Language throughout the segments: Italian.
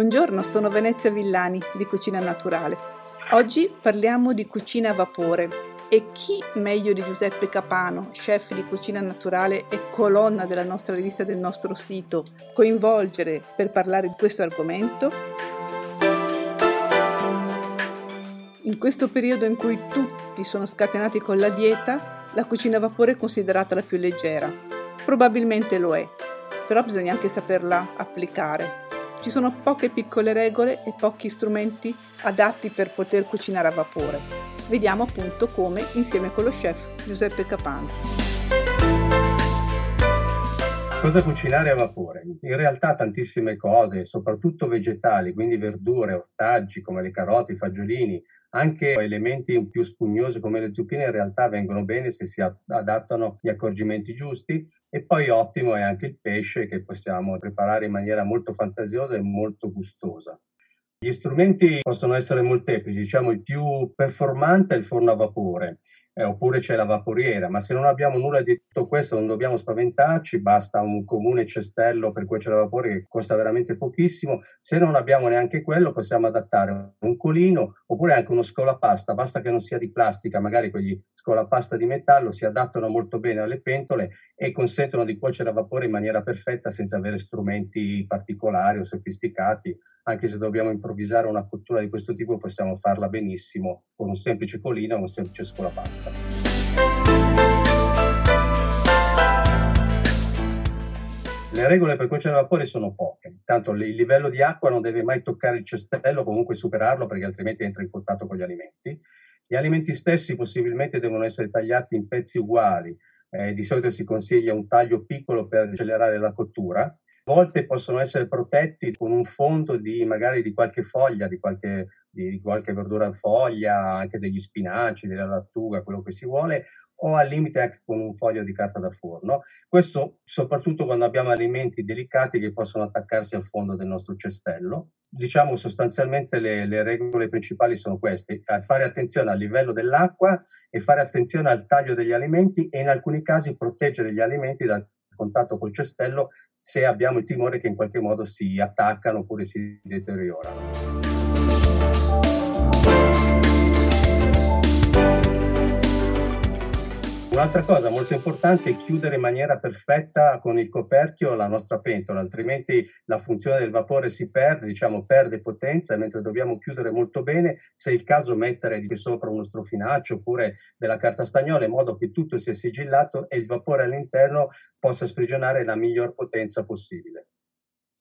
Buongiorno, sono Venezia Villani di Cucina Naturale. Oggi parliamo di cucina a vapore e chi meglio di Giuseppe Capano, chef di Cucina Naturale e colonna della nostra rivista del nostro sito, coinvolgere per parlare di questo argomento? In questo periodo in cui tutti sono scatenati con la dieta, la cucina a vapore è considerata la più leggera. Probabilmente lo è, però bisogna anche saperla applicare ci sono poche piccole regole e pochi strumenti adatti per poter cucinare a vapore. Vediamo appunto come insieme con lo chef Giuseppe Capano. Cosa cucinare a vapore? In realtà tantissime cose, soprattutto vegetali, quindi verdure, ortaggi come le carote, i fagiolini, anche elementi più spugnosi come le zucchine in realtà vengono bene se si adattano agli accorgimenti giusti e poi ottimo è anche il pesce che possiamo preparare in maniera molto fantasiosa e molto gustosa. Gli strumenti possono essere molteplici, diciamo il più performante è il forno a vapore, eh, oppure c'è la vaporiera, ma se non abbiamo nulla di tutto questo non dobbiamo spaventarci, basta un comune cestello per cuocere a vapore che costa veramente pochissimo, se non abbiamo neanche quello possiamo adattare un colino oppure anche uno scolapasta, basta che non sia di plastica, magari quegli scolapasta di metallo si adattano molto bene alle pentole e consentono di cuocere a vapore in maniera perfetta senza avere strumenti particolari o sofisticati, anche se dobbiamo improvvisare una cottura di questo tipo possiamo farla benissimo con un semplice colino o un semplice scolapasta. Le regole per cuocere a vapore sono poche, tanto il livello di acqua non deve mai toccare il cestello, comunque superarlo perché altrimenti entra in contatto con gli alimenti. Gli alimenti stessi possibilmente devono essere tagliati in pezzi uguali, eh, di solito si consiglia un taglio piccolo per accelerare la cottura. Volte possono essere protetti con un fondo di magari di qualche foglia, di qualche, di qualche verdura foglia, anche degli spinaci, della lattuga, quello che si vuole, o al limite anche con un foglio di carta da forno. Questo soprattutto quando abbiamo alimenti delicati che possono attaccarsi al fondo del nostro cestello. Diciamo sostanzialmente le, le regole principali sono queste, fare attenzione al livello dell'acqua e fare attenzione al taglio degli alimenti e in alcuni casi proteggere gli alimenti dal contatto col cestello se abbiamo il timore che in qualche modo si attaccano oppure si deteriorano. Un'altra cosa molto importante è chiudere in maniera perfetta con il coperchio la nostra pentola, altrimenti la funzione del vapore si perde, diciamo perde potenza, mentre dobbiamo chiudere molto bene, se è il caso mettere di sopra uno strofinaccio oppure della carta stagnola in modo che tutto sia sigillato e il vapore all'interno possa sprigionare la miglior potenza possibile.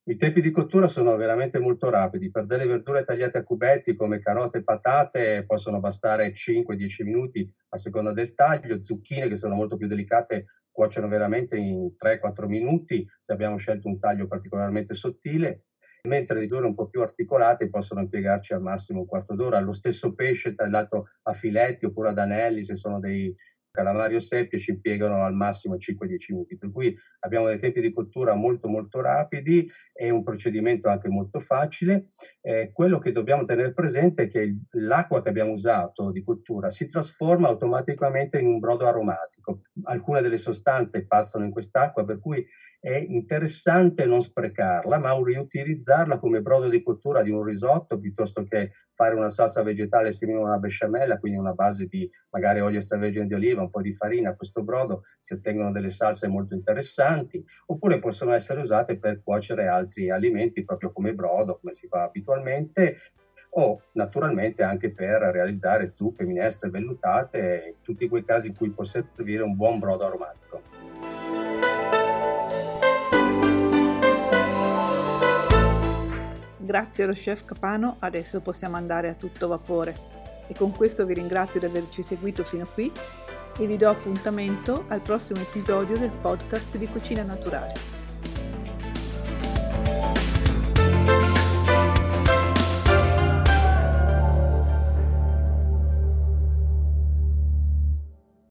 I tempi di cottura sono veramente molto rapidi. Per delle verdure tagliate a cubetti come carote e patate possono bastare 5-10 minuti a seconda del taglio. Zucchine che sono molto più delicate cuociono veramente in 3-4 minuti se abbiamo scelto un taglio particolarmente sottile, mentre le verdure un po' più articolate possono impiegarci al massimo un quarto d'ora. Lo stesso pesce tagliato a filetti oppure ad anelli se sono dei calamari o seppie ci impiegano al massimo 5-10 minuti, per cui abbiamo dei tempi di cottura molto molto rapidi e un procedimento anche molto facile. Eh, quello che dobbiamo tenere presente è che l'acqua che abbiamo usato di cottura si trasforma automaticamente in un brodo aromatico. Alcune delle sostanze passano in quest'acqua, per cui è interessante non sprecarla, ma riutilizzarla come brodo di cottura di un risotto piuttosto che fare una salsa vegetale simile a una besciamella, quindi una base di magari olio extravergine di oliva, un po' di farina. Questo brodo si ottengono delle salse molto interessanti, oppure possono essere usate per cuocere altri alimenti proprio come brodo, come si fa abitualmente, o naturalmente anche per realizzare zuppe, minestre, vellutate, tutti quei casi in cui può servire un buon brodo aromatico. Grazie allo chef Capano adesso possiamo andare a tutto vapore e con questo vi ringrazio di averci seguito fino qui e vi do appuntamento al prossimo episodio del podcast di Cucina Naturale.